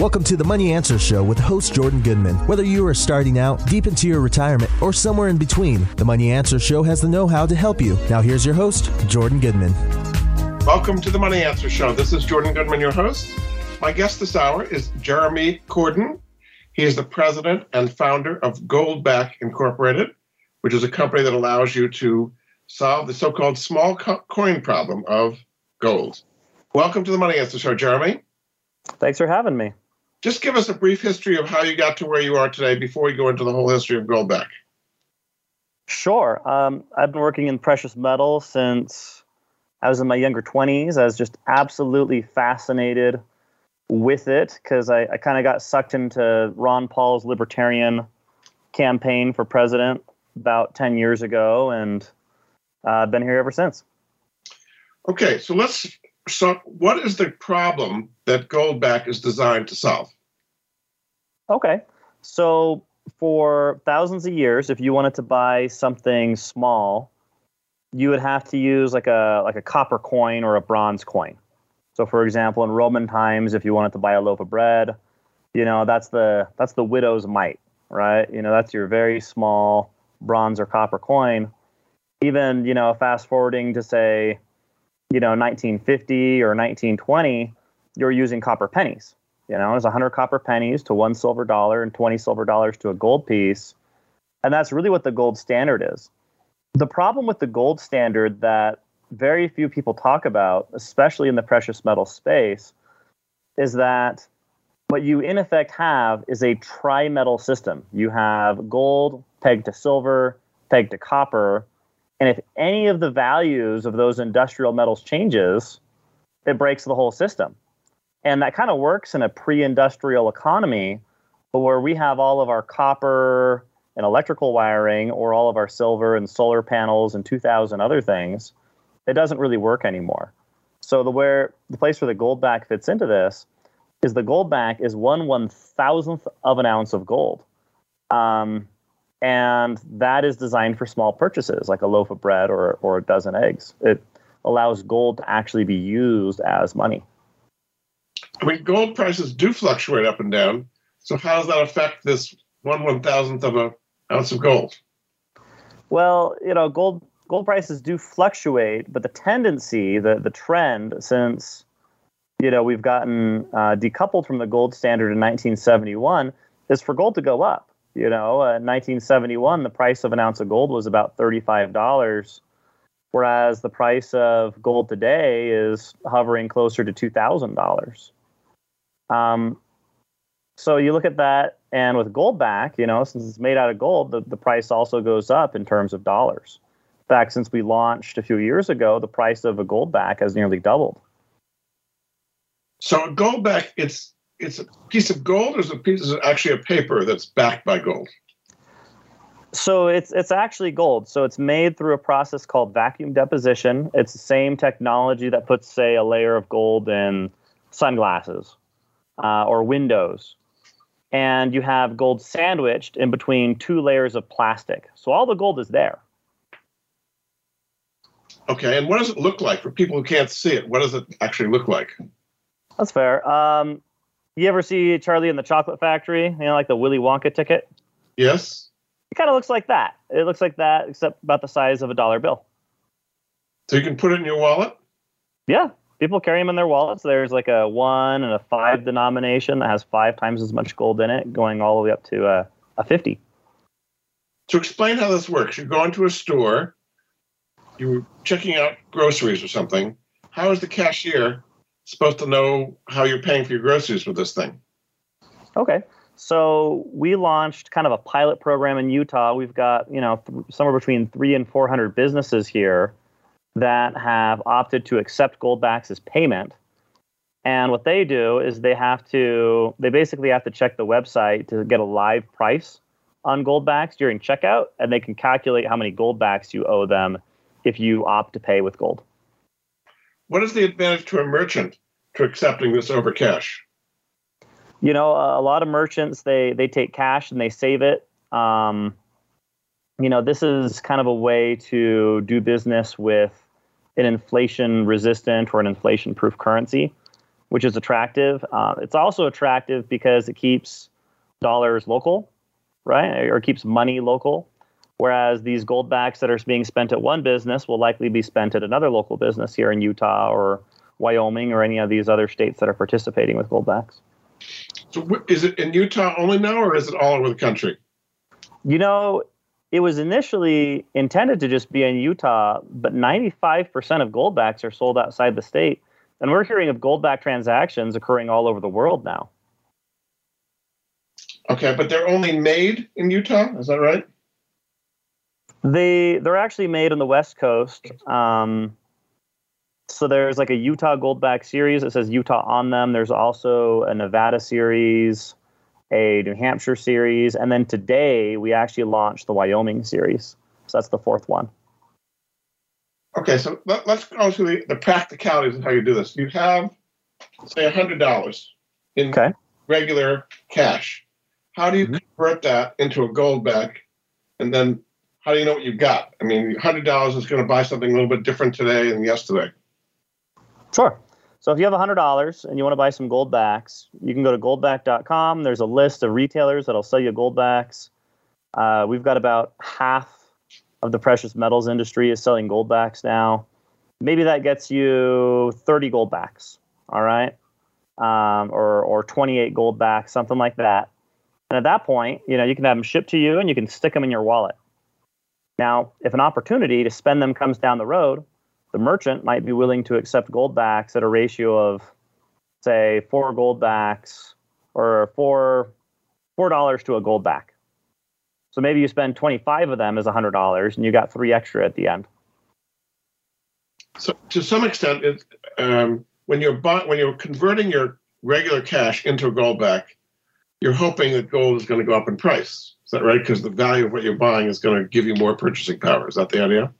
Welcome to the Money Answer Show with host Jordan Goodman. Whether you are starting out, deep into your retirement, or somewhere in between, the Money Answer Show has the know how to help you. Now, here's your host, Jordan Goodman. Welcome to the Money Answer Show. This is Jordan Goodman, your host. My guest this hour is Jeremy Cordon. He is the president and founder of Goldback Incorporated, which is a company that allows you to solve the so called small coin problem of gold. Welcome to the Money Answer Show, Jeremy. Thanks for having me. Just give us a brief history of how you got to where you are today before we go into the whole history of Goldback. Sure. Um, I've been working in precious metals since I was in my younger 20s. I was just absolutely fascinated with it because I, I kind of got sucked into Ron Paul's libertarian campaign for president about 10 years ago, and uh, I've been here ever since. Okay, so let's so what is the problem that Goldback is designed to solve? Okay. So for thousands of years, if you wanted to buy something small, you would have to use like a like a copper coin or a bronze coin. So for example, in Roman times, if you wanted to buy a loaf of bread, you know, that's the that's the widow's mite, right? You know, that's your very small bronze or copper coin. Even, you know, fast forwarding to say you know 1950 or 1920 you're using copper pennies you know there's 100 copper pennies to one silver dollar and 20 silver dollars to a gold piece. And that's really what the gold standard is. The problem with the gold standard that very few people talk about especially in the precious metal space is that what you in effect have is a tri-metal system. You have gold pegged to silver pegged to copper. And if any of the values of those industrial metals changes, it breaks the whole system. And that kind of works in a pre industrial economy, but where we have all of our copper and electrical wiring or all of our silver and solar panels and 2,000 other things, it doesn't really work anymore. So the where the place where the gold back fits into this is the gold back is one one thousandth of an ounce of gold. Um, and that is designed for small purchases like a loaf of bread or, or a dozen eggs. It allows gold to actually be used as money. I mean, gold prices do fluctuate up and down. So how does that affect this one one thousandth of an ounce of gold? Well, you know, gold gold prices do fluctuate, but the tendency, the the trend, since you know we've gotten uh, decoupled from the gold standard in 1971, is for gold to go up. You know, uh, in 1971, the price of an ounce of gold was about $35, whereas the price of gold today is hovering closer to $2,000. Um, so you look at that, and with gold back, you know, since it's made out of gold, the, the price also goes up in terms of dollars. In fact, since we launched a few years ago, the price of a gold back has nearly doubled. So a gold back, it's it's a piece of gold or is it a piece of actually a paper that's backed by gold? So it's it's actually gold. So it's made through a process called vacuum deposition. It's the same technology that puts, say, a layer of gold in sunglasses uh, or windows, and you have gold sandwiched in between two layers of plastic. So all the gold is there. Okay, and what does it look like for people who can't see it? What does it actually look like? That's fair. Um, you ever see Charlie in the Chocolate Factory? You know, like the Willy Wonka ticket? Yes. It kind of looks like that. It looks like that, except about the size of a dollar bill. So you can put it in your wallet? Yeah. People carry them in their wallets. There's like a one and a five denomination that has five times as much gold in it, going all the way up to a, a 50. To explain how this works. You go into a store, you're checking out groceries or something. How is the cashier supposed to know how you're paying for your groceries with this thing? Okay. So we launched kind of a pilot program in Utah. We've got, you know, th- somewhere between three and 400 businesses here that have opted to accept goldbacks as payment. And what they do is they have to, they basically have to check the website to get a live price on goldbacks during checkout, and they can calculate how many goldbacks you owe them if you opt to pay with gold. What is the advantage to a merchant to accepting this over cash? You know, a lot of merchants they they take cash and they save it. Um, you know, this is kind of a way to do business with an inflation resistant or an inflation proof currency. which is attractive. Uh, it's also attractive because it keeps dollars local, right? Or keeps money local. Whereas these goldbacks that are being spent at one business will likely be spent at another local business here in Utah or Wyoming or any of these other states that are participating with goldbacks. So, is it in Utah only now, or is it all over the country? You know, it was initially intended to just be in Utah, but 95% of goldbacks are sold outside the state. And we're hearing of goldback transactions occurring all over the world now. Okay, but they're only made in Utah, is that right? They they're actually made on the West Coast. Um, so there's like a Utah Goldback series that says Utah on them. There's also a Nevada series, a New Hampshire series, and then today we actually launched the Wyoming series. So that's the fourth one. Okay, so let, us go through the, the, practicalities of how you do this. You have, say, hundred dollars in okay. regular cash. How do you mm-hmm. convert that into a gold goldback, and then how do you know what you've got? I mean, hundred dollars is going to buy something a little bit different today than yesterday. Sure. So if you have $100 and you want to buy some gold backs, you can go to goldback.com. There's a list of retailers that'll sell you gold backs. Uh, we've got about half of the precious metals industry is selling gold backs now. Maybe that gets you 30 gold backs, all right? Um, or, or 28 gold backs, something like that. And at that point, you know, you can have them shipped to you and you can stick them in your wallet. Now, if an opportunity to spend them comes down the road, the merchant might be willing to accept gold backs at a ratio of, say, four gold backs or four four dollars to a gold back. So maybe you spend 25 of them as $100 and you got three extra at the end. So to some extent, it, um, when you're buy, when you're converting your regular cash into a gold back, you're hoping that gold is going to go up in price. Is that right? Because the value of what you're buying is going to give you more purchasing power. Is that the idea?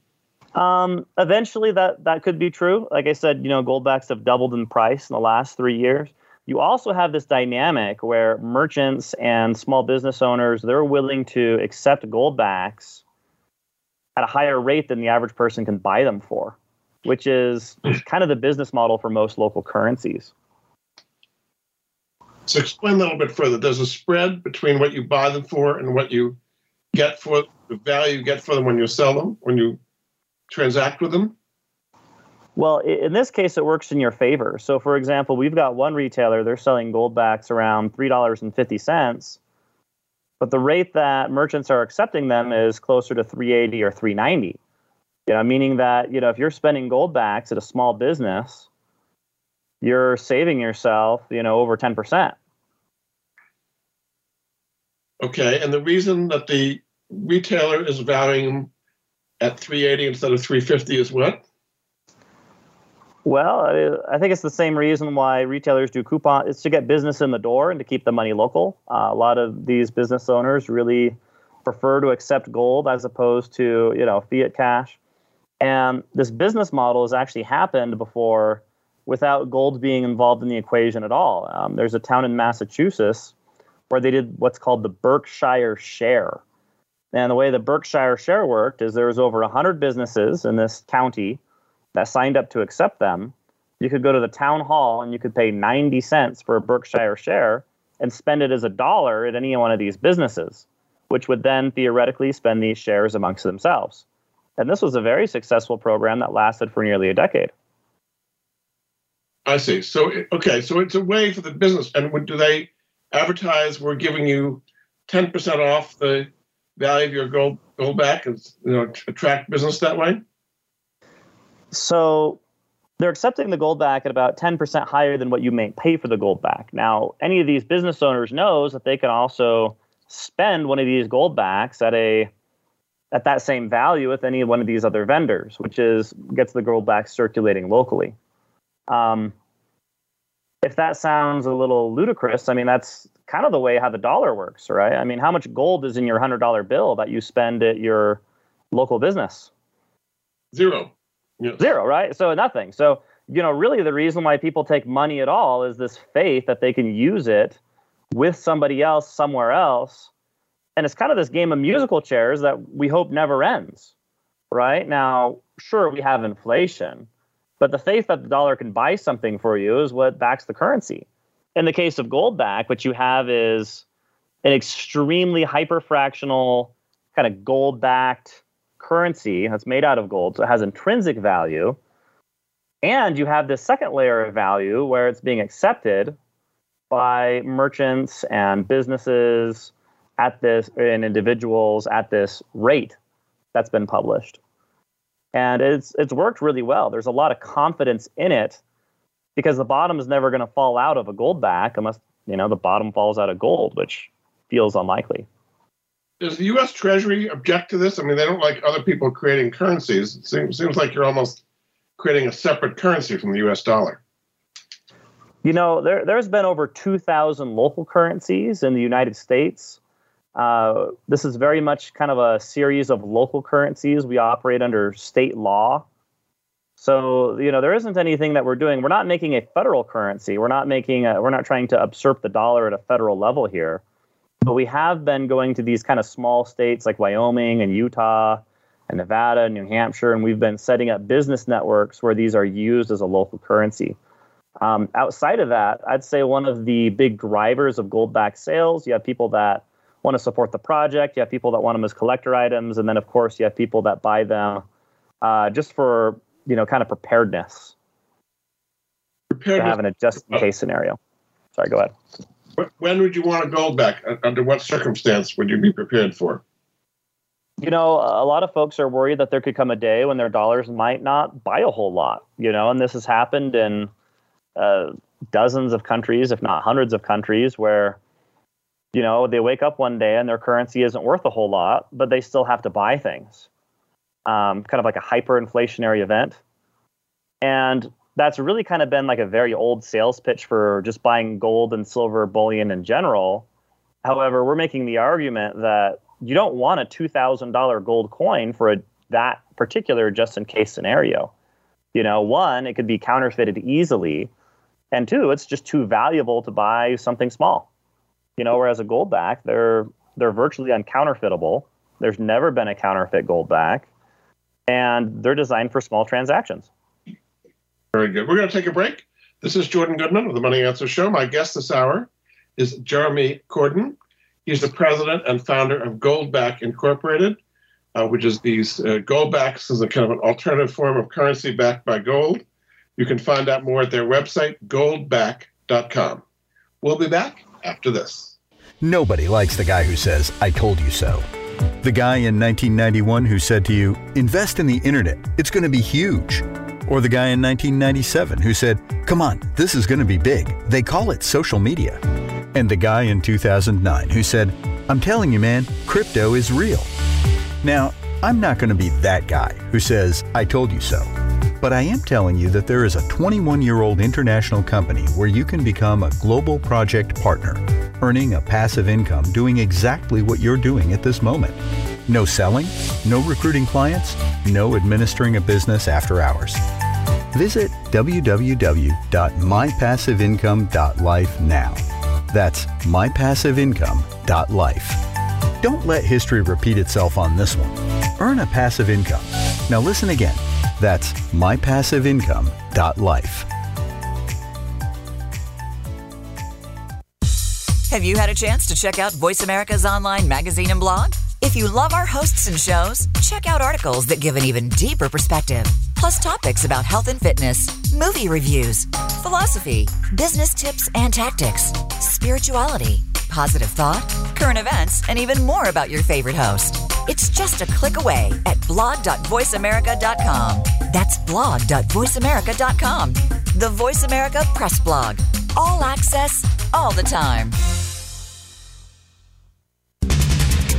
Um, eventually, that that could be true. Like I said, you know, goldbacks have doubled in price in the last three years. You also have this dynamic where merchants and small business owners they're willing to accept goldbacks at a higher rate than the average person can buy them for, which is kind of the business model for most local currencies. So explain a little bit further. There's a spread between what you buy them for and what you get for the value you get for them when you sell them, when you transact with them? Well, in this case, it works in your favor. So, for example, we've got one retailer, they're selling gold backs around $3.50, but the rate that merchants are accepting them is closer to 380 or 390 you know, meaning that, you know, if you're spending gold backs at a small business, you're saving yourself, you know, over 10%. Okay. And the reason that the retailer is valuing at 380 instead of 350 is what? Well, I think it's the same reason why retailers do coupon. It's to get business in the door and to keep the money local. Uh, a lot of these business owners really prefer to accept gold as opposed to you know fiat cash. And this business model has actually happened before without gold being involved in the equation at all. Um, there's a town in Massachusetts where they did what's called the Berkshire share. And the way the Berkshire share worked is there was over 100 businesses in this county that signed up to accept them. You could go to the town hall and you could pay 90 cents for a Berkshire share and spend it as a dollar at any one of these businesses, which would then theoretically spend these shares amongst themselves. And this was a very successful program that lasted for nearly a decade. I see. So, okay, so it's a way for the business. And do they advertise we're giving you 10% off the value of your gold gold back and you know attract business that way? So they're accepting the gold back at about 10% higher than what you may pay for the gold back. Now, any of these business owners knows that they can also spend one of these gold backs at a at that same value with any one of these other vendors, which is gets the gold back circulating locally. Um, if that sounds a little ludicrous, I mean that's kind of the way how the dollar works, right? I mean, how much gold is in your hundred dollar bill that you spend at your local business? Zero. Yes. Zero, right? So nothing. So you know, really, the reason why people take money at all is this faith that they can use it with somebody else somewhere else, and it's kind of this game of musical chairs that we hope never ends. Right now, sure, we have inflation, But the faith that the dollar can buy something for you is what backs the currency. In the case of gold back, what you have is an extremely hyperfractional kind of gold backed currency that's made out of gold. So it has intrinsic value. And you have this second layer of value where it's being accepted by merchants and businesses at this and individuals at this rate that's been published. And it's it's worked really well. There's a lot of confidence in it because the bottom is never going to fall out of a gold back unless, you know, the bottom falls out of gold, which feels unlikely. Does the US Treasury object to this? I mean, they don't like other people creating currencies. It seems, seems like you're almost creating a separate currency from the US dollar. You know, there, there's been over 2,000 local currencies in the United States. Uh, this is very much kind of a series of local currencies. We operate under state law. So, you know, there isn't anything that we're doing. We're not making a federal currency. We're not making a, we're not trying to usurp the dollar at a federal level here. But we have been going to these kind of small states like Wyoming and Utah and Nevada and New Hampshire, and we've been setting up business networks where these are used as a local currency. Um, outside of that, I'd say one of the big drivers of gold backed sales, you have people that want to support the project, you have people that want them as collector items, and then, of course, you have people that buy them uh, just for, you know, kind of preparedness. Preparedness. To have an just in case scenario. Sorry, go ahead. When would you want to go back? Under what circumstance would you be prepared for? You know, a lot of folks are worried that there could come a day when their dollars might not buy a whole lot. You know, and this has happened in uh, dozens of countries, if not hundreds of countries, where you know they wake up one day and their currency isn't worth a whole lot, but they still have to buy things. Um, kind of like a hyperinflationary event. And that's really kind of been like a very old sales pitch for just buying gold and silver bullion in general. However, we're making the argument that you don't want a $2,000 gold coin for a, that particular just in case scenario. You know, one, it could be counterfeited easily, and two, it's just too valuable to buy something small. You know, whereas a gold back, they're they're virtually uncounterfeitable. There's never been a counterfeit gold back, and they're designed for small transactions. Very good. We're going to take a break. This is Jordan Goodman of the Money Answer Show. My guest this hour is Jeremy Cordon. He's the president and founder of Goldback Incorporated, uh, which is these uh, goldbacks is a kind of an alternative form of currency backed by gold. You can find out more at their website, goldback.com. We'll be back after this. Nobody likes the guy who says, I told you so. The guy in 1991 who said to you, invest in the internet, it's going to be huge. Or the guy in 1997 who said, Come on, this is going to be big. They call it social media. And the guy in 2009 who said, I'm telling you, man, crypto is real. Now, I'm not going to be that guy who says, I told you so. But I am telling you that there is a 21 year old international company where you can become a global project partner, earning a passive income doing exactly what you're doing at this moment. No selling, no recruiting clients, no administering a business after hours. Visit www.mypassiveincome.life now. That's mypassiveincome.life. Don't let history repeat itself on this one. Earn a passive income. Now listen again. That's mypassiveincome.life. Have you had a chance to check out Voice America's online magazine and blog? If you love our hosts and shows, check out articles that give an even deeper perspective, plus topics about health and fitness, movie reviews, philosophy, business tips and tactics, spirituality, positive thought, current events, and even more about your favorite host. It's just a click away at blog.voiceamerica.com. That's blog.voiceamerica.com. The Voice America Press Blog. All access, all the time.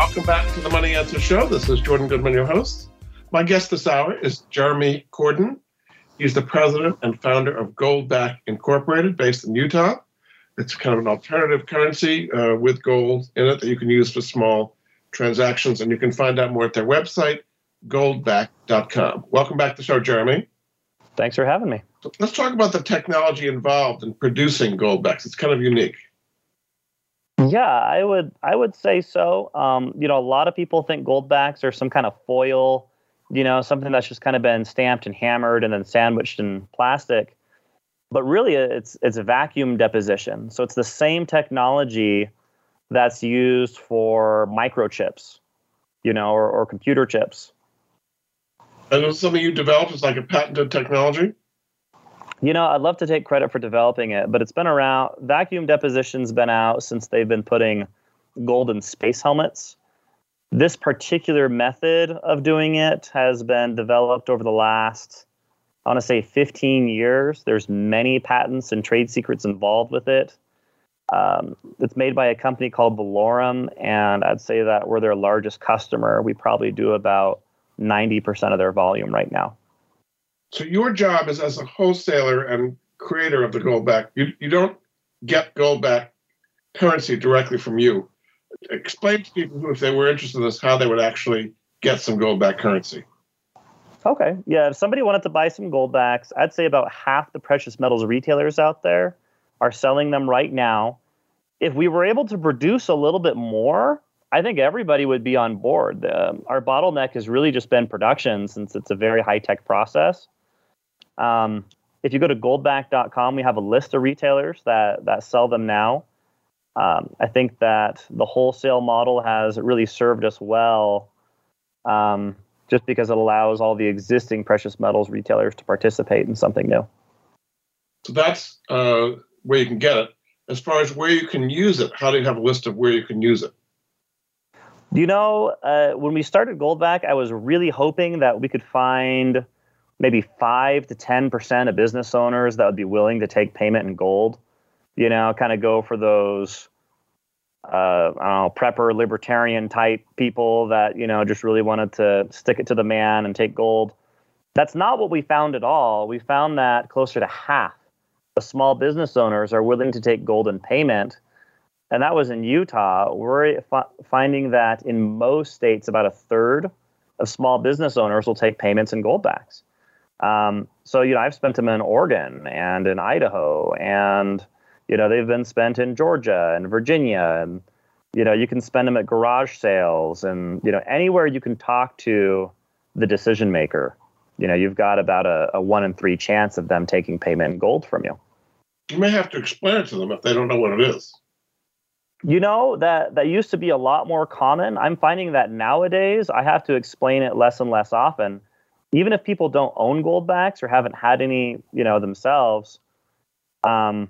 Welcome back to the Money Answer Show. This is Jordan Goodman, your host. My guest this hour is Jeremy Cordon. He's the president and founder of Goldback Incorporated, based in Utah. It's kind of an alternative currency uh, with gold in it that you can use for small transactions, and you can find out more at their website, goldback.com. Welcome back to the show, Jeremy. Thanks for having me. So let's talk about the technology involved in producing goldbacks. It's kind of unique. Yeah, I would I would say so. Um, you know, a lot of people think goldbacks are some kind of foil, you know, something that's just kind of been stamped and hammered and then sandwiched in plastic. But really, it's it's a vacuum deposition. So it's the same technology that's used for microchips, you know, or, or computer chips. And it was something you developed as like a patented technology? You know, I'd love to take credit for developing it, but it's been around. Vacuum deposition's been out since they've been putting golden space helmets. This particular method of doing it has been developed over the last, I want to say, 15 years. There's many patents and trade secrets involved with it. Um, it's made by a company called Valaurum, and I'd say that we're their largest customer. We probably do about 90% of their volume right now. So your job is as a wholesaler and creator of the goldback. You you don't get goldback currency directly from you. Explain to people who, if they were interested in this, how they would actually get some goldback currency. Okay. Yeah. If somebody wanted to buy some goldbacks, I'd say about half the precious metals retailers out there are selling them right now. If we were able to produce a little bit more, I think everybody would be on board. Our bottleneck has really just been production since it's a very high tech process. Um, if you go to goldback.com, we have a list of retailers that, that sell them now. Um, I think that the wholesale model has really served us well um, just because it allows all the existing precious metals retailers to participate in something new. So that's uh, where you can get it. As far as where you can use it, how do you have a list of where you can use it? You know, uh, when we started Goldback, I was really hoping that we could find – maybe five to ten percent of business owners that would be willing to take payment in gold. You know, kind of go for those uh, I don't know, prepper libertarian type people that you know just really wanted to stick it to the man and take gold. That's not what we found at all. We found that closer to half of small business owners are willing to take gold in payment, and that was in Utah. We're finding that in most states, about a third of small business owners will take payments in goldbacks. Um, so you know, I've spent them in Oregon and in Idaho, and you know, they've been spent in Georgia and Virginia, and you know, you can spend them at garage sales, and you know, anywhere you can talk to the decision maker. You know, you've got about a, a one in three chance of them taking payment in gold from you. You may have to explain it to them if they don't know what it is. You know that that used to be a lot more common. I'm finding that nowadays I have to explain it less and less often even if people don't own gold backs or haven't had any, you know, themselves, um,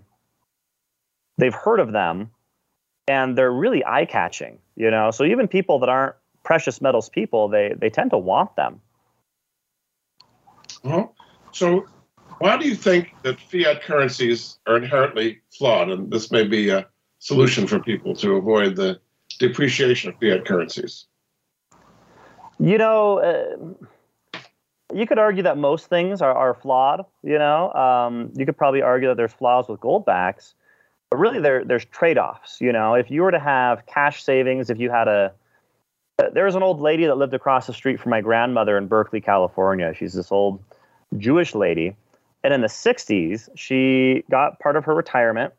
they've heard of them and they're really eye catching, you know. So even people that aren't precious metals people, they they tend to want them. Well, so why do you think that fiat currencies are inherently flawed? And this may be a solution for people to avoid the depreciation of fiat currencies. You know. Uh, you could argue that most things are, are flawed. You know, um, you could probably argue that there's flaws with goldbacks, but really there there's trade-offs. You know, if you were to have cash savings, if you had a there was an old lady that lived across the street from my grandmother in Berkeley, California. She's this old Jewish lady. And in the 60s, she got part of her retirement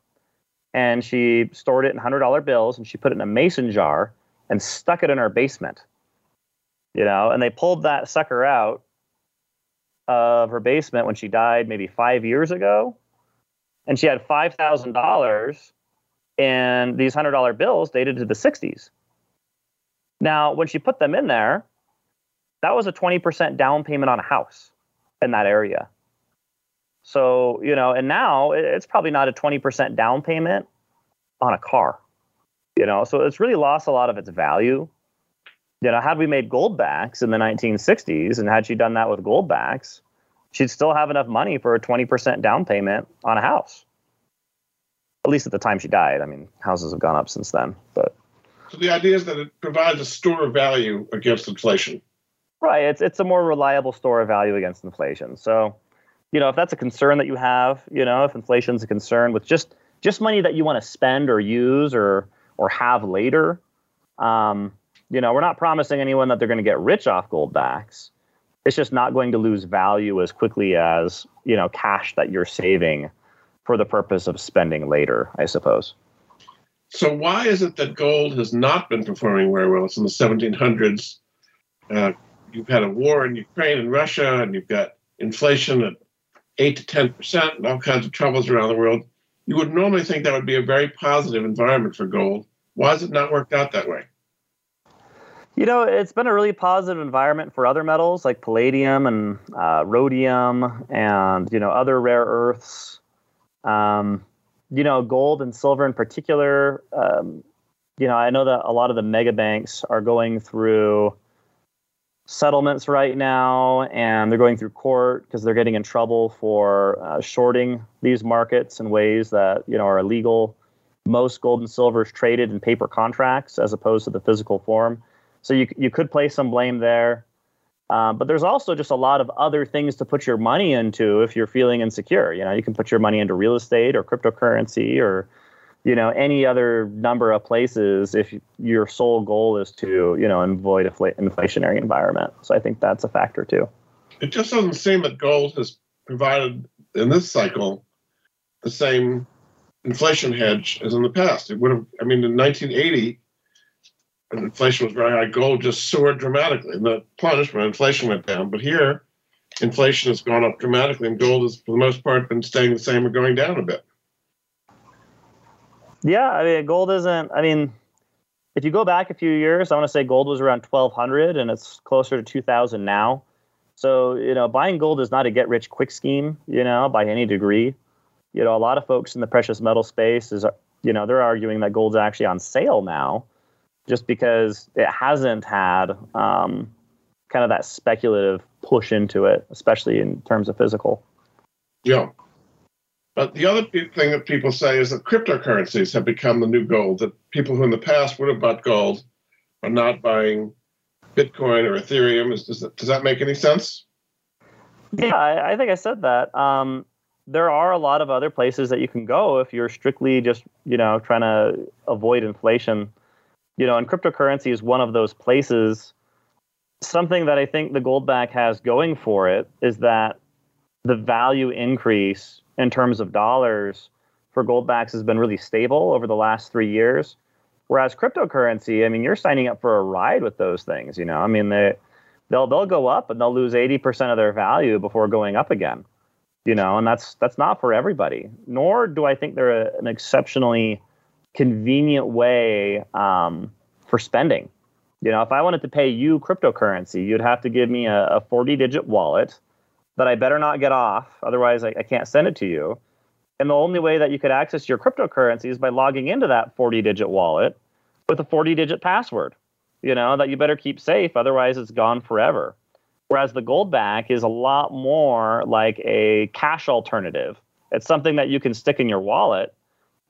and she stored it in $100 bills and she put it in a mason jar and stuck it in her basement. You know, and they pulled that sucker out of her basement when she died maybe five years ago. And she had $5,000 in these $100 bills dated to the 60s. Now, when she put them in there, that was a 20% down payment on a house in that area. So, you know, and now it's probably not a 20% down payment on a car, you know, so it's really lost a lot of its value you know, had we made goldbacks in the 1960s and had she done that with goldbacks, she'd still have enough money for a 20% down payment on a house. At least at the time she died. I mean, houses have gone up since then, but so the idea is that it provides a store of value against inflation. Right. It's it's a more reliable store of value against inflation. So, you know, if that's a concern that you have, you know, if inflation's a concern with just just money that you want to spend or use or or have later, um, you know, we're not promising anyone that they're going to get rich off gold backs. It's just not going to lose value as quickly as you know cash that you're saving for the purpose of spending later, I suppose. So why is it that gold has not been performing very well? In the 1700s. Uh, you've had a war in Ukraine and Russia, and you've got inflation at eight to ten percent, and all kinds of troubles around the world. You would normally think that would be a very positive environment for gold. Why has it not worked out that way? You know, it's been a really positive environment for other metals like palladium and uh, rhodium and, you know, other rare earths. Um, you know, gold and silver in particular. Um, you know, I know that a lot of the mega banks are going through settlements right now and they're going through court because they're getting in trouble for uh, shorting these markets in ways that, you know, are illegal. Most gold and silver is traded in paper contracts as opposed to the physical form. So you you could place some blame there. Um, but there's also just a lot of other things to put your money into if you're feeling insecure. You know, you can put your money into real estate or cryptocurrency or, you know, any other number of places if your sole goal is to, you know, avoid a inflationary environment. So I think that's a factor too. It just doesn't seem that gold has provided in this cycle the same inflation hedge as in the past. It would have, I mean, in 1980, and inflation was very high, gold just soared dramatically. And the punishment, inflation went down. But here, inflation has gone up dramatically, and gold has, for the most part, been staying the same or going down a bit. Yeah, I mean, gold isn't. I mean, if you go back a few years, I want to say gold was around 1200 and it's closer to 2000 now. So, you know, buying gold is not a get rich quick scheme, you know, by any degree. You know, a lot of folks in the precious metal space is, you know, they're arguing that gold's actually on sale now just because it hasn't had um, kind of that speculative push into it, especially in terms of physical. Yeah. But the other thing that people say is that cryptocurrencies have become the new gold, that people who in the past would have bought gold are not buying Bitcoin or Ethereum. Is, does, that, does that make any sense? Yeah, I, I think I said that. Um, there are a lot of other places that you can go if you're strictly just, you know, trying to avoid inflation you know, and cryptocurrency is one of those places. Something that I think the Goldback has going for it is that the value increase in terms of dollars for Goldbacks has been really stable over the last three years. Whereas cryptocurrency, I mean, you're signing up for a ride with those things. You know, I mean, they they'll they'll go up and they'll lose 80% of their value before going up again. You know, and that's that's not for everybody. Nor do I think they're a, an exceptionally convenient way um, for spending. You know, if I wanted to pay you cryptocurrency, you'd have to give me a, a 40 digit wallet that I better not get off. Otherwise, I, I can't send it to you. And the only way that you could access your cryptocurrency is by logging into that 40 digit wallet with a 40 digit password, you know, that you better keep safe. Otherwise, it's gone forever. Whereas the gold back is a lot more like a cash alternative. It's something that you can stick in your wallet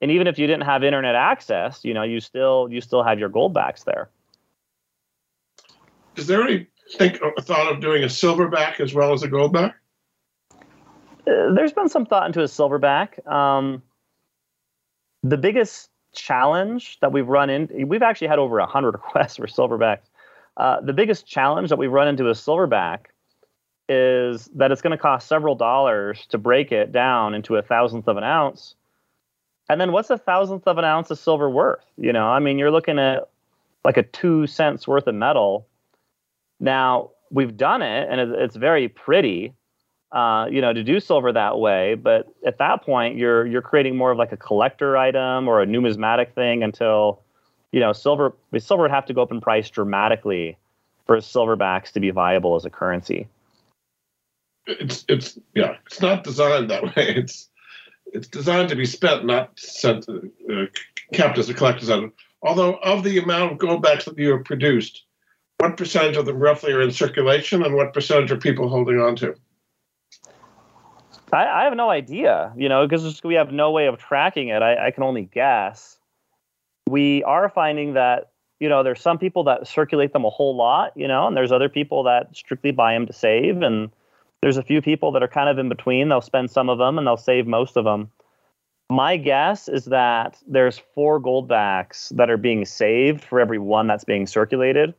and even if you didn't have internet access, you know, you still you still have your gold backs there. Is there any think thought of doing a silverback as well as a goldback? Uh, there's been some thought into a silverback. Um, the biggest challenge that we've run in, we've actually had over 100 requests for silverbacks. Uh, the biggest challenge that we've run into a silverback is that it's going to cost several dollars to break it down into a thousandth of an ounce and then what's a thousandth of an ounce of silver worth? You know, I mean, you're looking at like a two cents worth of metal. Now we've done it, and it's very pretty, uh, you know, to do silver that way. But at that point, you're you're creating more of like a collector item or a numismatic thing until, you know, silver silver would have to go up in price dramatically for silverbacks to be viable as a currency. It's it's yeah, it's not designed that way. It's it's designed to be spent, not sent, uh, kept as a collector's item. Although, of the amount of goldbacks that you have produced, what percentage of them roughly are in circulation, and what percentage are people holding on to? I, I have no idea, you know, because we have no way of tracking it. I, I can only guess. We are finding that you know there's some people that circulate them a whole lot, you know, and there's other people that strictly buy them to save and There's a few people that are kind of in between. They'll spend some of them and they'll save most of them. My guess is that there's four gold backs that are being saved for every one that's being circulated.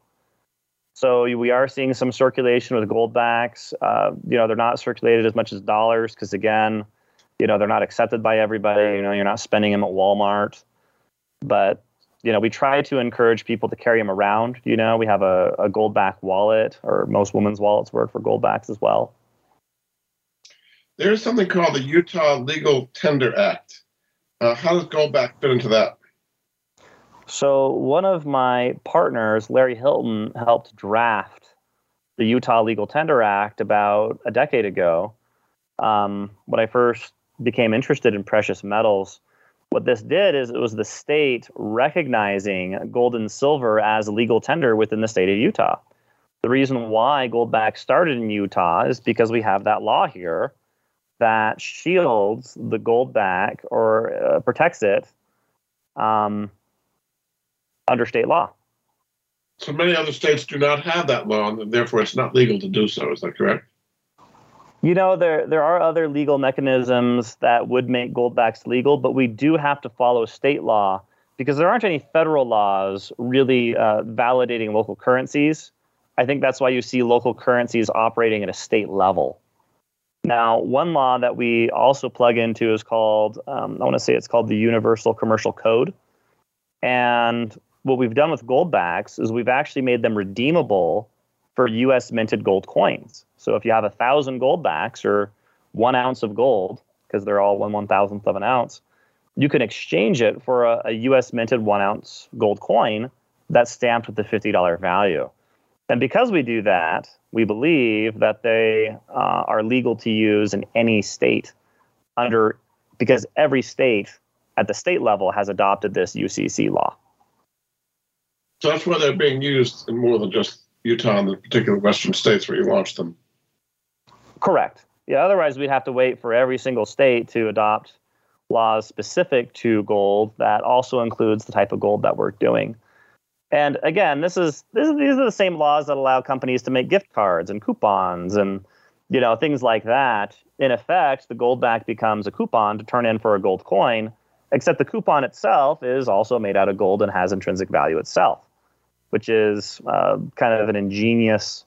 So we are seeing some circulation with goldbacks. Uh, you know, they're not circulated as much as dollars because again, you know, they're not accepted by everybody. You know, you're not spending them at Walmart. But you know, we try to encourage people to carry them around. You know, we have a, a goldback wallet, or most women's wallets work for gold backs as well. There's something called the Utah Legal Tender Act. Uh, how does goldback fit into that? So, one of my partners, Larry Hilton, helped draft the Utah Legal Tender Act about a decade ago. Um, when I first became interested in precious metals, what this did is it was the state recognizing gold and silver as legal tender within the state of Utah. The reason why Goldback started in Utah is because we have that law here that shields the gold back or uh, protects it um, under state law. So many other states do not have that law, and therefore it's not legal to do so. Is that correct? You know, there there are other legal mechanisms that would make goldbacks legal, but we do have to follow state law because there aren't any federal laws really uh, validating local currencies. I think that's why you see local currencies operating at a state level. Now, one law that we also plug into is called, um, I want to say it's called the Universal Commercial Code. And what we've done with goldbacks is we've actually made them redeemable for US minted gold coins. So if you have a thousand gold backs or one ounce of gold, because they're all one one thousandth of an ounce, you can exchange it for a, a US minted one ounce gold coin that's stamped with the $50 value. And because we do that, we believe that they uh, are legal to use in any state under, because every state at the state level has adopted this UCC law. So that's why they're being used in more than just Utah and the particular western states where you launched them. Correct. Yeah, otherwise we'd have to wait for every single state to adopt laws specific to gold that also includes the type of gold that we're doing. And again, this is, this is these are the same laws that allow companies to make gift cards and coupons and you know things like that. In effect, the gold back becomes a coupon to turn in for a gold coin, except the coupon itself is also made out of gold and has intrinsic value itself, which is uh, kind of an ingenious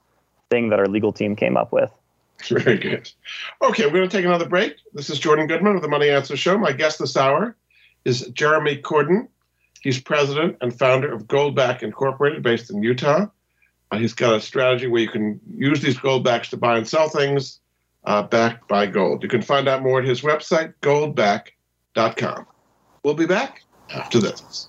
thing that our legal team came up with. Very good. Okay, we're going to take another break. This is Jordan Goodman of the Money Answer Show. My guest this hour is Jeremy Cordon. He's president and founder of Goldback Incorporated, based in Utah. Uh, he's got a strategy where you can use these goldbacks to buy and sell things uh, backed by gold. You can find out more at his website, goldback.com. We'll be back after this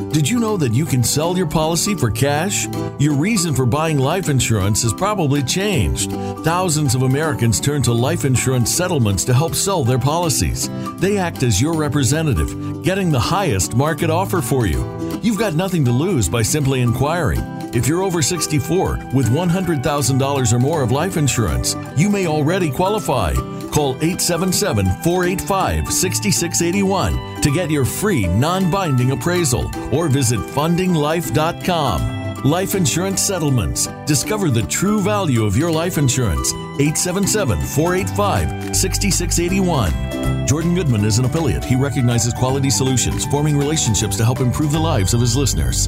Did you know that you can sell your policy for cash? Your reason for buying life insurance has probably changed. Thousands of Americans turn to life insurance settlements to help sell their policies. They act as your representative, getting the highest market offer for you. You've got nothing to lose by simply inquiring. If you're over 64 with $100,000 or more of life insurance, you may already qualify. Call 877 485 6681 to get your free non binding appraisal or visit fundinglife.com. Life Insurance Settlements. Discover the true value of your life insurance. 877 485 6681. Jordan Goodman is an affiliate. He recognizes quality solutions, forming relationships to help improve the lives of his listeners.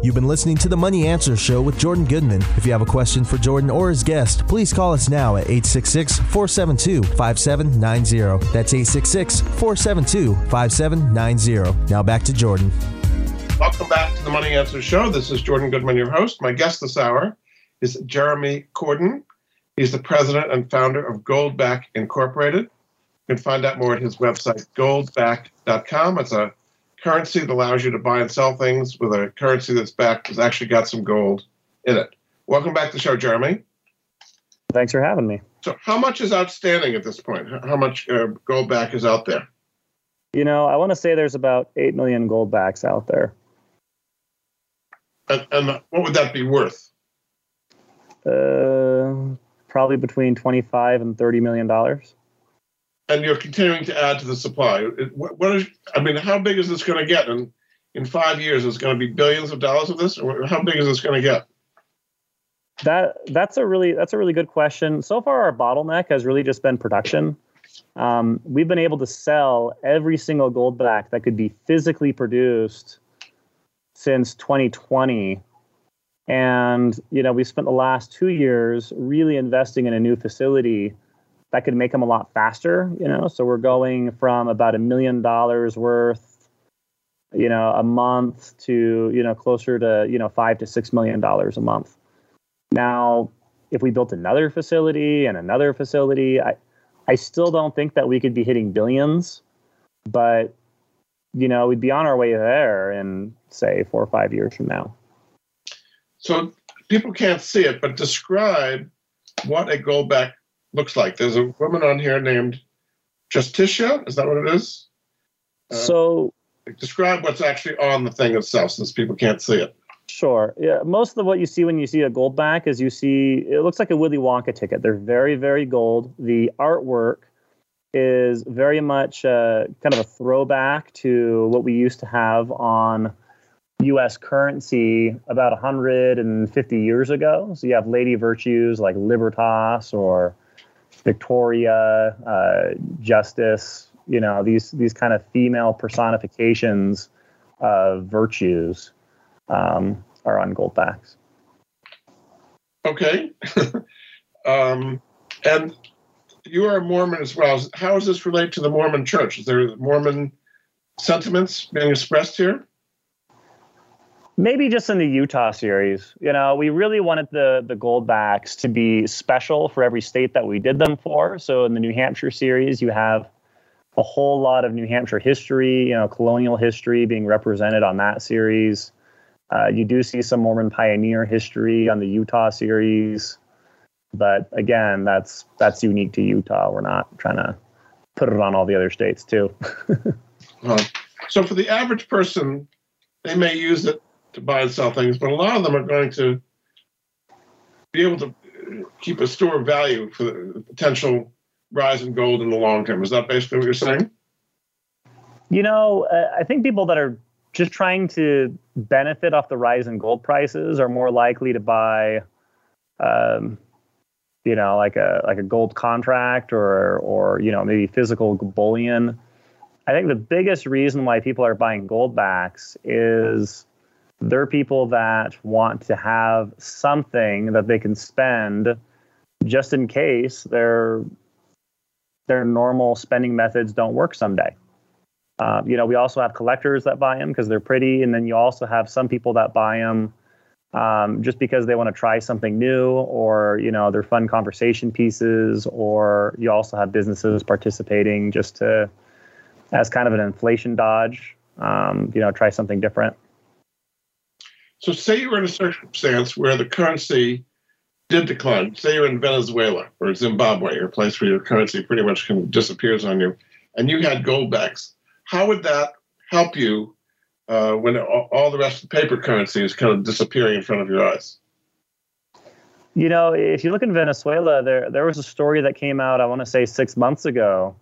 You've been listening to the Money Answer Show with Jordan Goodman. If you have a question for Jordan or his guest, please call us now at 866 472 5790. That's 866 472 5790. Now back to Jordan. Welcome back to the Money Answer Show. This is Jordan Goodman, your host. My guest this hour is Jeremy Cordon. He's the president and founder of Goldback Incorporated. You can find out more at his website, goldback.com. It's a currency that allows you to buy and sell things with a currency that's backed has actually got some gold in it. Welcome back to the show, Jeremy. Thanks for having me. So, how much is outstanding at this point? How much uh, gold back is out there? You know, I want to say there's about 8 million gold backs out there. And, and what would that be worth? Uh, probably between 25 and 30 million dollars. And you're continuing to add to the supply. What, what is? I mean, how big is this going to get? And in five years, is going to be billions of dollars of this, or how big is this going to get? That that's a really that's a really good question. So far, our bottleneck has really just been production. Um, we've been able to sell every single gold back that could be physically produced since 2020 and you know we spent the last two years really investing in a new facility that could make them a lot faster you know? So we're going from about a million dollars worth you know a month to you know closer to you know five to six million dollars a month. Now if we built another facility and another facility i i still don't think that we could be hitting billions but you know we'd be on our way there in say four or five years from now. So people can't see it, but describe what a goldback looks like. There's a woman on here named Justicia. Is that what it is? Uh, so describe what's actually on the thing itself, since people can't see it. Sure. Yeah. Most of what you see when you see a gold back is you see it looks like a Willy Wonka ticket. They're very, very gold. The artwork is very much uh, kind of a throwback to what we used to have on US currency about 150 years ago. So you have lady virtues like Libertas or Victoria, uh, Justice, you know, these, these kind of female personifications of virtues um, are on gold backs. Okay. um, and you are a Mormon as well. How does this relate to the Mormon church? Is there Mormon sentiments being expressed here? Maybe just in the Utah series. You know, we really wanted the the goldbacks to be special for every state that we did them for. So in the New Hampshire series, you have a whole lot of New Hampshire history, you know, colonial history being represented on that series. Uh, you do see some Mormon pioneer history on the Utah series, but again, that's that's unique to Utah. We're not trying to put it on all the other states too. so for the average person, they may use it to buy and sell things, but a lot of them are going to be able to keep a store of value for the potential rise in gold in the long term. Is that basically what you're saying? You know, uh, I think people that are just trying to benefit off the rise in gold prices are more likely to buy, um, you know, like a like a gold contract or or you know maybe physical bullion. I think the biggest reason why people are buying gold backs is they're people that want to have something that they can spend just in case their their normal spending methods don't work someday. Uh, you know, we also have collectors that buy them because they're pretty, and then you also have some people that buy them um, just because they want to try something new, or you know, they're fun conversation pieces, or you also have businesses participating just to as kind of an inflation dodge. Um, you know, try something different. So, say you're in a circumstance where the currency did decline. Say you're in Venezuela or Zimbabwe, a place where your currency pretty much kind of disappears on you, and you had gold backs. How would that help you uh, when all the rest of the paper currency is kind of disappearing in front of your eyes? You know, if you look in Venezuela, there there was a story that came out. I want to say six months ago,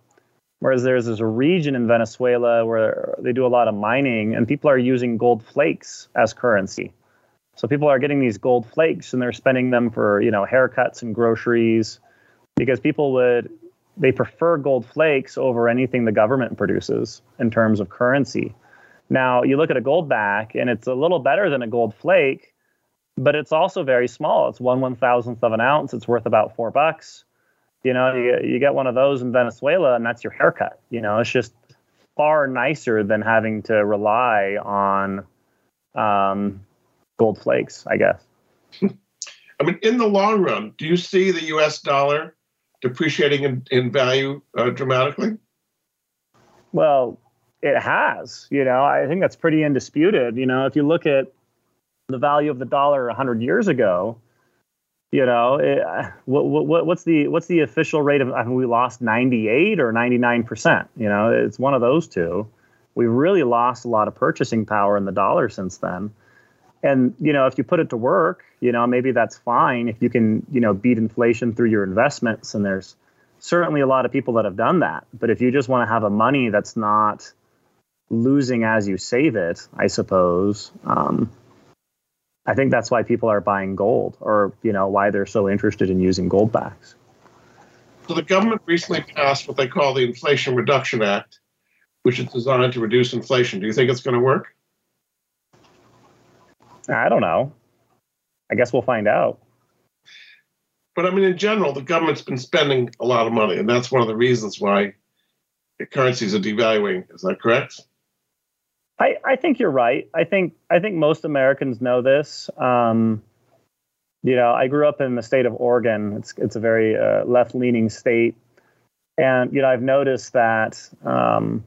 whereas there's this region in Venezuela where they do a lot of mining, and people are using gold flakes as currency. So people are getting these gold flakes and they're spending them for, you know, haircuts and groceries because people would they prefer gold flakes over anything the government produces in terms of currency. Now you look at a gold back, and it's a little better than a gold flake, but it's also very small. It's one one thousandth of an ounce. It's worth about four bucks. You know, you, you get one of those in Venezuela, and that's your haircut. You know, it's just far nicer than having to rely on um, gold flakes, I guess. I mean, in the long run, do you see the U.S. dollar depreciating in, in value uh, dramatically? Well, it has. You know, I think that's pretty undisputed. You know, if you look at the value of the dollar 100 years ago, you know, it, what, what, what's the what's the official rate of? I mean, we lost 98 or 99 percent. You know, it's one of those two. We've really lost a lot of purchasing power in the dollar since then. And you know, if you put it to work, you know, maybe that's fine if you can, you know, beat inflation through your investments. And there's certainly a lot of people that have done that. But if you just want to have a money that's not losing as you save it, I suppose. Um, I think that's why people are buying gold, or you know, why they're so interested in using gold backs. So the government recently passed what they call the Inflation Reduction Act, which is designed to reduce inflation. Do you think it's going to work? I don't know. I guess we'll find out. But I mean, in general, the government's been spending a lot of money, and that's one of the reasons why currencies are devaluing. Is that correct? I, I think you're right. I think I think most Americans know this. Um, you know, I grew up in the state of Oregon. It's it's a very uh, left-leaning state, and you know, I've noticed that um,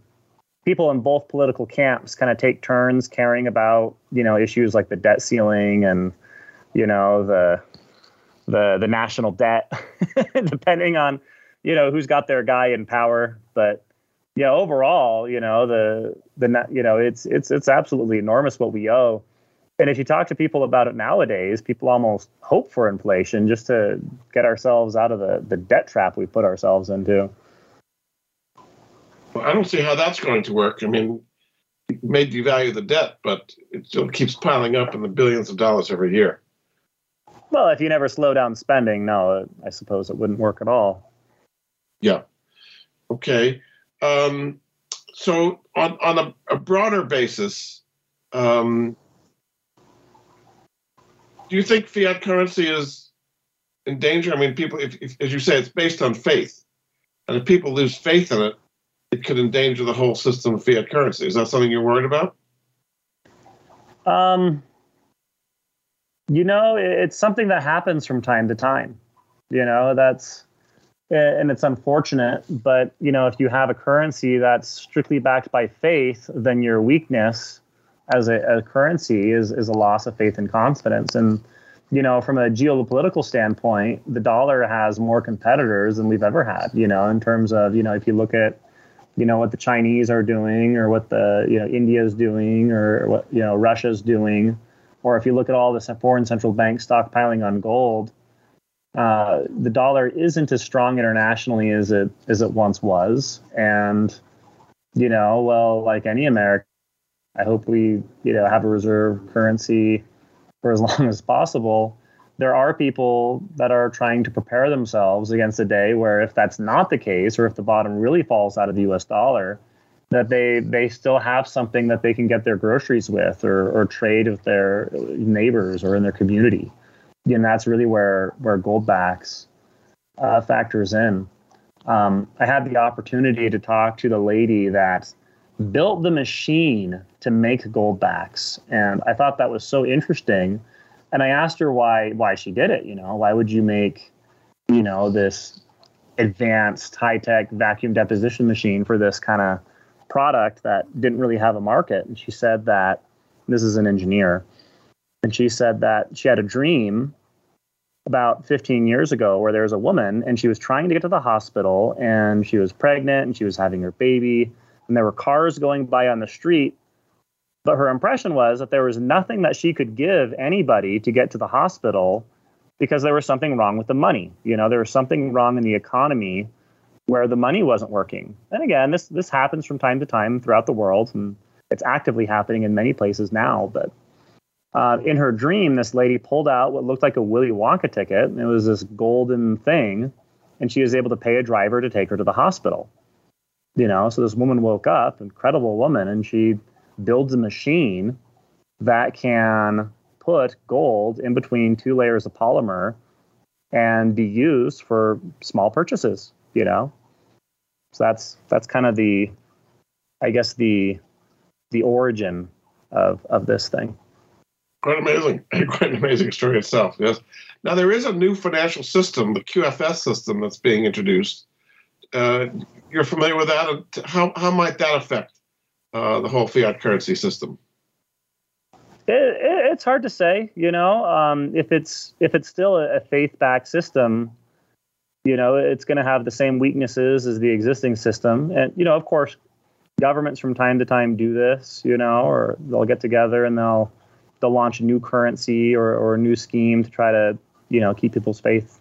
people in both political camps kind of take turns caring about you know issues like the debt ceiling and you know the the the national debt, depending on you know who's got their guy in power. But yeah, overall, you know, the the you know, it's it's it's absolutely enormous what we owe. And if you talk to people about it nowadays, people almost hope for inflation just to get ourselves out of the, the debt trap we put ourselves into. Well, I don't see how that's going to work. I mean, it may devalue the debt, but it still keeps piling up in the billions of dollars every year. Well, if you never slow down spending, no, I suppose it wouldn't work at all. Yeah. Okay. Um, so on on a, a broader basis, um, do you think fiat currency is in danger? I mean, people, if, if, as you say, it's based on faith, and if people lose faith in it, it could endanger the whole system of fiat currency. Is that something you're worried about? Um, you know, it's something that happens from time to time. You know, that's Eh, and it's unfortunate but you know if you have a currency that's strictly backed by faith then your weakness as a, a, currency is is a loss of faith and confidence. And you know from a geopolitical standpoint the dollar has more competitors than we've ever had you know in terms of you know if you look at you know what the chinese are doing or what the you know india's doing or what you know russia's doing or if you look at all the foreign central banks stockpiling on gold uh, the dollar isn't as strong internationally as it as it once was, and you know, well, like any American, I hope we you know have a reserve currency for as long as possible. There are people that are trying to prepare themselves against a day where, if that's not the case, or if the bottom really falls out of the U.S. dollar, that they they still have something that they can get their groceries with, or or trade with their neighbors or in their community and that's really where where Goldbacks uh, factors in. Um, I had the opportunity to talk to the lady that built the machine to make Goldbacks, and I thought that was so interesting. And I asked her why why she did it. You know, why would you make you know this advanced high tech vacuum deposition machine for this kind of product that didn't really have a market? And she said that this is an engineer and she said that she had a dream about 15 years ago where there was a woman and she was trying to get to the hospital and she was pregnant and she was having her baby and there were cars going by on the street. But her impression was that there was nothing that she could give anybody to get to the hospital because there was something wrong with the money. You know there was something wrong in the economy where the money wasn't working. And again this this happens from time to time throughout the world and it's actively happening in many places now but uh, in her dream, this lady pulled out what looked like a Willy Wonka ticket. It was this golden thing, and she was able to pay a driver to take her to the hospital. You know, so this woman woke up, incredible woman, and she builds a machine that can put gold in between two layers of polymer and be used for small purchases, you know? So that's that's kind of the I guess the the origin of of this thing. Quite amazing. Quite an amazing story itself. Yes. Now there is a new financial system, the QFS system, that's being introduced. Uh, you're familiar with that? How how might that affect uh, the whole fiat currency system? It, it, it's hard to say. You know, um, if it's if it's still a, faith-backed system, you know, it's going to have the same weaknesses as the existing system. And you know, of course, governments from time to time do this. You know, or they'll get together and they'll they'll launch a new currency or, or a new scheme to try to you know keep people's faith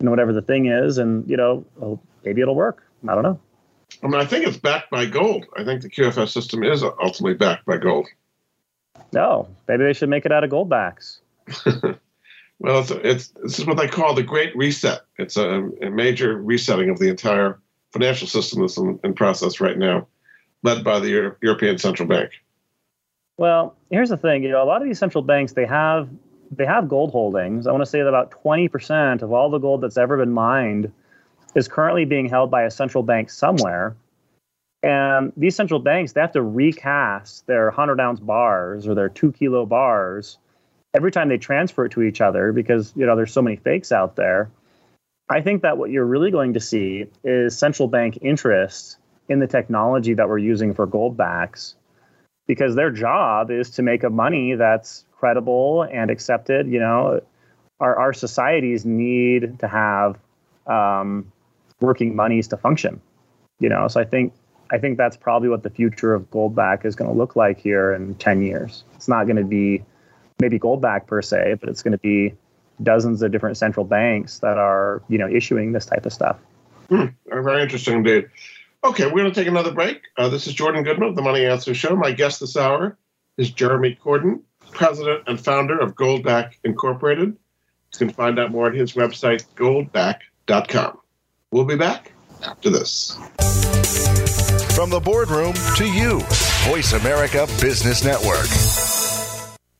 in whatever the thing is, and you know well, maybe it'll work. I don't know. I mean, I think it's backed by gold. I think the QFS system is ultimately backed by gold. No, maybe they should make it out of gold backs. well, it's, it's this is what they call the Great Reset. It's a, a major resetting of the entire financial system that's in, in process right now, led by the Euro- European Central Bank. Well, here's the thing. You know, a lot of these central banks they have they have gold holdings. I want to say that about 20% of all the gold that's ever been mined is currently being held by a central bank somewhere. And these central banks, they have to recast their 100 ounce bars or their two kilo bars every time they transfer it to each other because, you know, there's so many fakes out there. I think that what you're really going to see is central bank interest in the technology that we're using for gold backs because their job is to make a money that's credible and accepted. You know, our, our societies need to have um, working monies to function. You know, so I think I think that's probably what the future of Goldback is going to look like here in 10 years. It's not going to be maybe Goldback per se, but it's going to be dozens of different central banks that are, you know, issuing this type of stuff. Hmm, very interesting indeed. Okay, we're going to take another break. Uh, this is Jordan Goodman of the Money Answer Show. My guest this hour is Jeremy Cordon, president and founder of Goldback Incorporated. You can find out more at his website, goldback.com. We'll be back after this. From the boardroom to you, Voice America Business Network.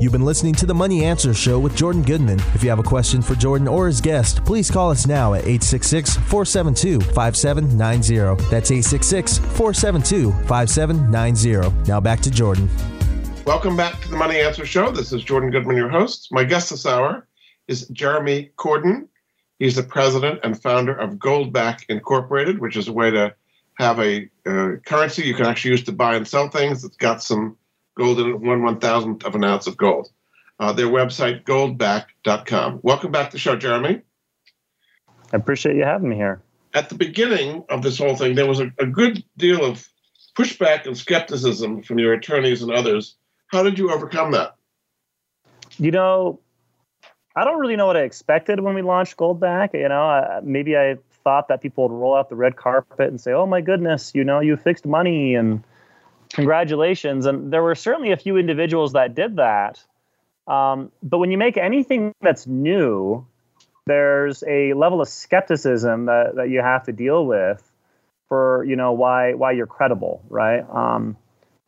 You've been listening to the Money Answer Show with Jordan Goodman. If you have a question for Jordan or his guest, please call us now at 866 472 5790. That's 866 472 5790. Now back to Jordan. Welcome back to the Money Answer Show. This is Jordan Goodman, your host. My guest this hour is Jeremy Cordon. He's the president and founder of Goldback Incorporated, which is a way to have a uh, currency you can actually use to buy and sell things It's got some gold in one one thousandth of an ounce of gold. Uh, their website, goldback.com. Welcome back to the show, Jeremy. I appreciate you having me here. At the beginning of this whole thing, there was a, a good deal of pushback and skepticism from your attorneys and others. How did you overcome that? You know, I don't really know what I expected when we launched Goldback. You know, uh, maybe I thought that people would roll out the red carpet and say, "Oh my goodness, you know, you fixed money and congratulations." And there were certainly a few individuals that did that. Um, but when you make anything that's new, there's a level of skepticism that, that you have to deal with for you know why why you're credible, right? Um,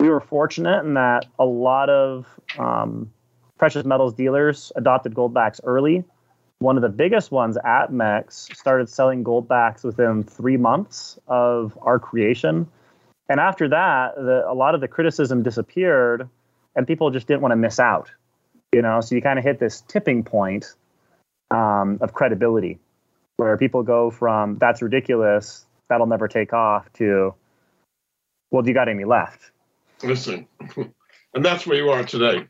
we were fortunate in that a lot of um, precious metals dealers adopted goldbacks early. One of the biggest ones, APMEX, started selling goldbacks within three months of our creation. And after that, the, a lot of the criticism disappeared, and people just didn't want to miss out. You know, so you kind of hit this tipping point um, of credibility, where people go from "that's ridiculous," that'll never take off to, "Well, do you got any left?" Listen, and that's where you are today.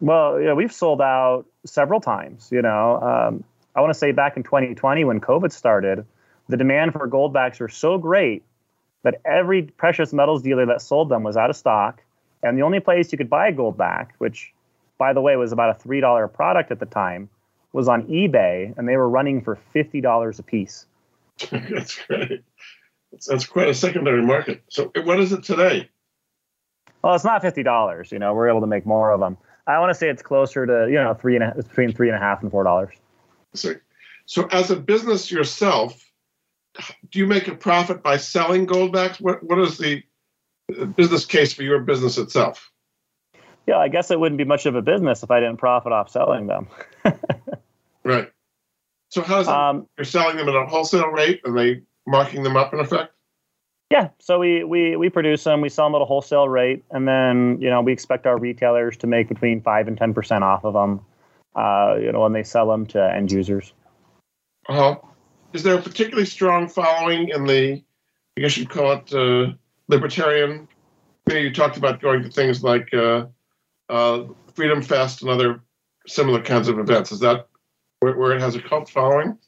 Well, yeah, we've sold out several times. You know, um, I want to say back in 2020 when COVID started, the demand for goldbacks were so great that every precious metals dealer that sold them was out of stock, and the only place you could buy gold back, which, by the way, was about a three dollar product at the time, was on eBay, and they were running for fifty dollars a piece. that's great. That's, that's quite a secondary market. So, what is it today? Well, it's not fifty dollars. You know, we're able to make more of them. I want to say it's closer to you know three and a, between three and a half and four dollars. So, so as a business yourself, do you make a profit by selling goldbacks? What what is the business case for your business itself? Yeah, I guess it wouldn't be much of a business if I didn't profit off selling them. right. So how's um, you're selling them at a wholesale rate and they marking them up in effect? Yeah, so we we we produce them, we sell them at a wholesale rate, and then you know we expect our retailers to make between five and ten percent off of them. Uh, you know when they sell them to end users. Uh-huh. Is there a particularly strong following in the, I guess you'd call it uh, libertarian? You, know, you talked about going to things like uh, uh, Freedom Fest and other similar kinds of events. Is that where, where it has a cult following?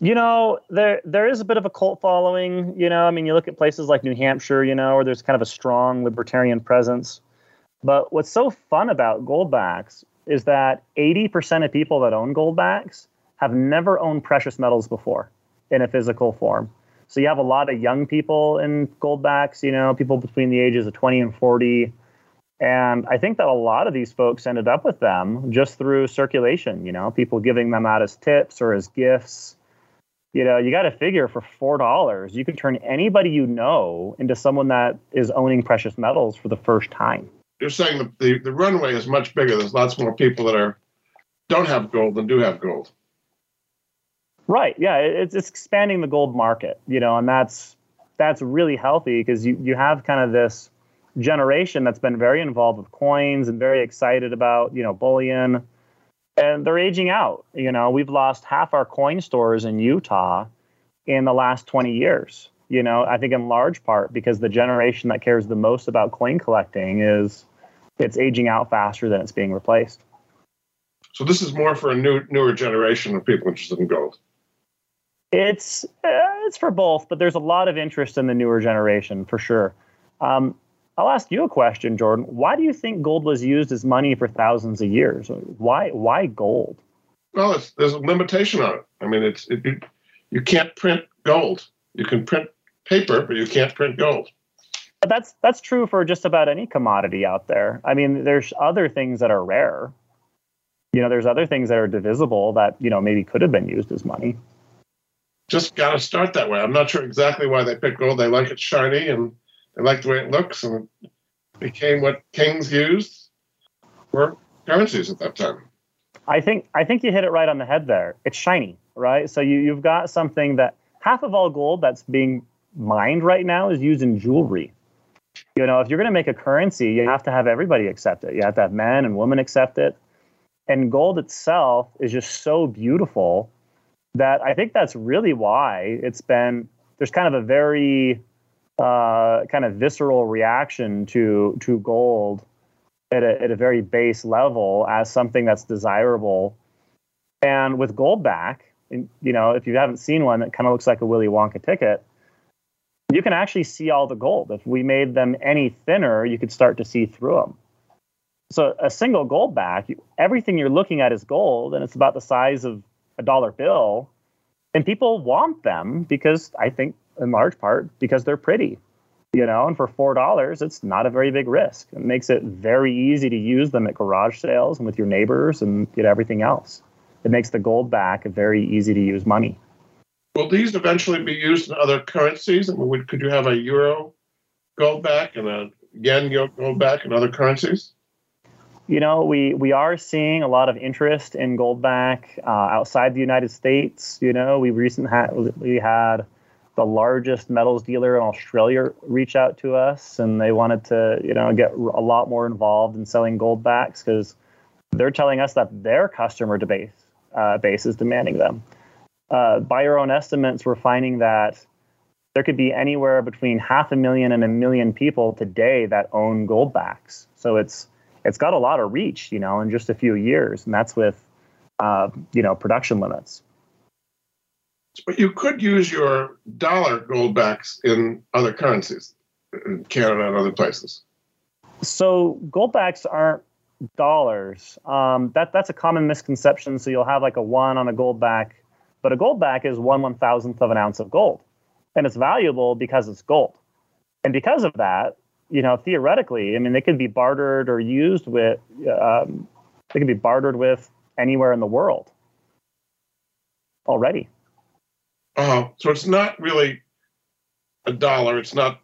You know, there there is a bit of a cult following. You know, I mean, you look at places like New Hampshire, you know, where there's kind of a strong libertarian presence. But what's so fun about goldbacks is that 80% of people that own goldbacks have never owned precious metals before in a physical form. So you have a lot of young people in goldbacks, you know, people between the ages of 20 and 40. And I think that a lot of these folks ended up with them just through circulation, you know, people giving them out as tips or as gifts you know, you got to figure for four dollars, you can turn anybody you know into someone that is owning precious metals for the first time. You're saying the, the, the runway is much bigger. There's lots more people that are don't have gold than do have gold. Right. Yeah. It's, expanding the gold market. You know, and that's that's really healthy because you you have kind of this generation that's been very involved with coins and very excited about you know bullion and they're aging out. You know, we've lost half our coin stores in Utah in the last 20 years. You know, I think in large part because the generation that cares the most about coin collecting is it's aging out faster than it's being replaced. So this is more for a new newer generation of people interested in gold. It's uh, it's for both, but there's a lot of interest in the newer generation for sure. Um, I'll ask you a question, Jordan. Why do you think gold was used as money for thousands of years? Why why gold? Well, there's a limitation on it. I mean, it's it, you, you can't print gold. You can print paper, but you can't print gold. But that's that's true for just about any commodity out there. I mean, there's other things that are rare. You know, there's other things that are divisible that you know maybe could have been used as money. Just got to start that way. I'm not sure exactly why they picked gold. They like it shiny and they like the way it looks, and it became what kings used for currencies at that time. I think I think you hit it right on the head there. It's shiny, right? So you you've got something that half of all gold that's being mined right now is used in jewelry. You know, if you're going to make a currency, you have to have everybody accept it. You have to have men and women accept it. And gold itself is just so beautiful that I think that's really why it's been there's kind of a very uh, kind of visceral reaction to to gold at a, at a very base level as something that's desirable. And with gold back, you know, if you haven't seen one that kind of looks like a Willy Wonka ticket, you can actually see all the gold. If we made them any thinner, you could start to see through them. So a single gold back, everything you're looking at is gold, and it's about the size of a dollar bill. And people want them because I think in large part because they're pretty you know and for four dollars it's not a very big risk. It makes it very easy to use them at garage sales and with your neighbors and get everything else. It makes the gold back a very easy to use money. Will these eventually be used in other currencies? I mean, could you have a euro gold back and a yen gold back in other currencies you know, we we are seeing a lot of interest in gold back uh, outside the United States. You know, we recently had we had the largest metals dealer in Australia reach out to us, and they wanted to, you know, get a lot more involved in selling gold backs because they're telling us that their customer base uh, base is demanding them. Uh, by our own estimates, we're finding that there could be anywhere between half a million and a million people today that own gold backs. So it's it's got a lot of reach, you know, in just a few years, and that's with uh, you know production limits. But you could use your dollar gold backs in other currencies, in Canada and other places. So gold backs aren't dollars. Um, that that's a common misconception. So you'll have like a one on a gold back, but a gold back is one one thousandth of an ounce of gold, and it's valuable because it's gold. And because of that, you know, theoretically, I mean, they could be bartered or used with. Um, they could be bartered with anywhere in the world already. Uh, so it's not really a dollar. It's not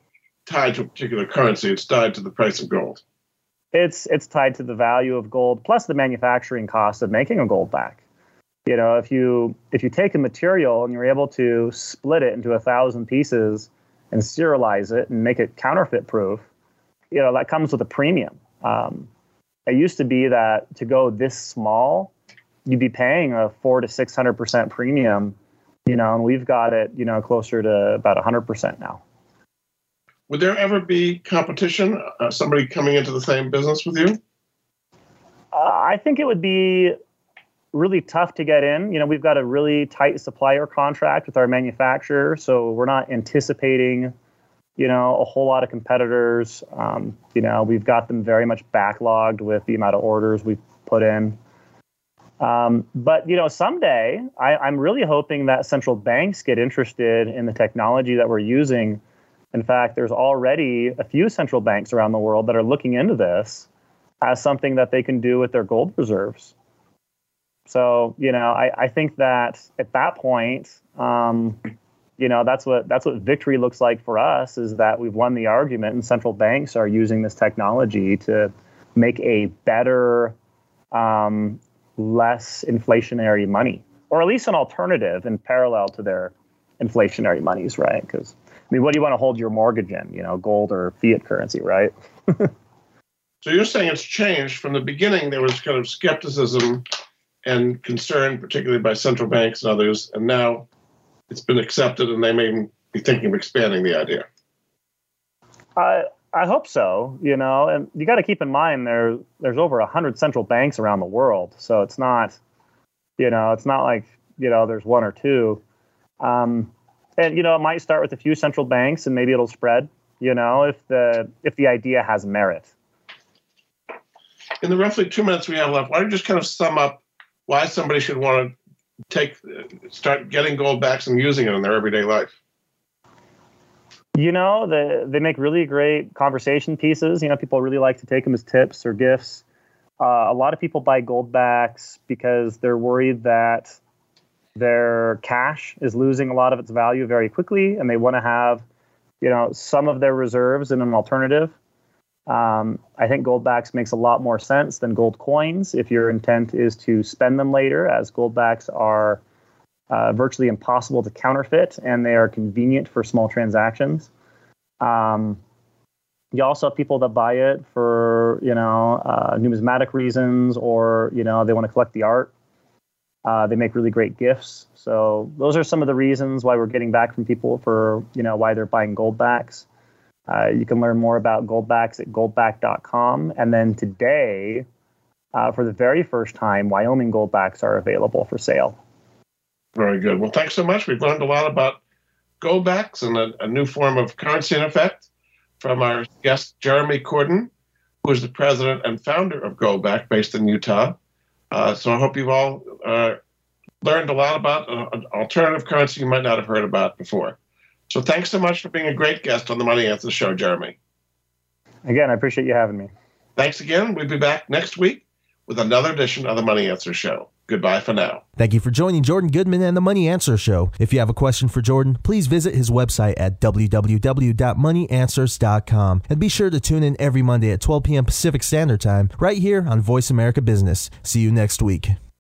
tied to a particular currency. It's tied to the price of gold. It's it's tied to the value of gold plus the manufacturing cost of making a gold back. You know, if you if you take a material and you're able to split it into a thousand pieces and serialize it and make it counterfeit proof, you know that comes with a premium. Um, it used to be that to go this small, you'd be paying a four to six hundred percent premium you know, and we've got it, you know, closer to about 100% now. Would there ever be competition? Uh, somebody coming into the same business with you? Uh, I think it would be really tough to get in. You know, we've got a really tight supplier contract with our manufacturer, so we're not anticipating, you know, a whole lot of competitors. Um, you know, we've got them very much backlogged with the amount of orders we've put in. Um, but you know, someday I, I'm really hoping that central banks get interested in the technology that we're using. In fact, there's already a few central banks around the world that are looking into this as something that they can do with their gold reserves. So you know, I, I think that at that point, um, you know, that's what that's what victory looks like for us is that we've won the argument, and central banks are using this technology to make a better um, less inflationary money, or at least an alternative in parallel to their inflationary monies, right? Because I mean, what do you want to hold your mortgage in? You know, gold or fiat currency, right? so you're saying it's changed from the beginning. There was kind of skepticism and concern, particularly by central banks and others, and now it's been accepted, and they may be thinking of expanding the idea. I I hope so. You know, and you got to keep in mind there there's over a hundred central banks around the world, so it's not, you know, it's not like you know there's one or two. Um, and you know, it might start with a few central banks, and maybe it'll spread. You know, if the if the idea has merit. In the roughly two minutes we have left, why don't you just kind of sum up why somebody should want to take start getting gold backs and using it in their everyday life? You know, they, they make really great conversation pieces. You know, people really like to take them as tips or gifts. Uh, a lot of people buy gold backs because they're worried that their cash is losing a lot of its value very quickly and they want to have, you know, some of their reserves in an alternative. Um, I think gold backs makes a lot more sense than gold coins if your intent is to spend them later, as gold backs are uh, virtually impossible to counterfeit, and they are convenient for small transactions. Um, you also have people that buy it for you know uh, numismatic reasons, or you know they want to collect the art. Uh, they make really great gifts. So those are some of the reasons why we're getting back from people for you know why they're buying gold backs. Uh, you can learn more about goldbacks at goldback.com. And then today, uh, for the very first time, Wyoming goldbacks are available for sale. Very good. Well, thanks so much. We've learned a lot about goldbacks and a, a new form of currency in effect from our guest, Jeremy Cordon, who is the president and founder of Goldback based in Utah. Uh, so I hope you've all uh, learned a lot about uh, an alternative currency you might not have heard about before. So thanks so much for being a great guest on the Money Answer Show, Jeremy. Again, I appreciate you having me. Thanks again. We'll be back next week with another edition of the Money Answer Show. Goodbye for now. Thank you for joining Jordan Goodman and the Money Answer Show. If you have a question for Jordan, please visit his website at www.moneyanswers.com and be sure to tune in every Monday at 12 p.m. Pacific Standard Time right here on Voice America Business. See you next week.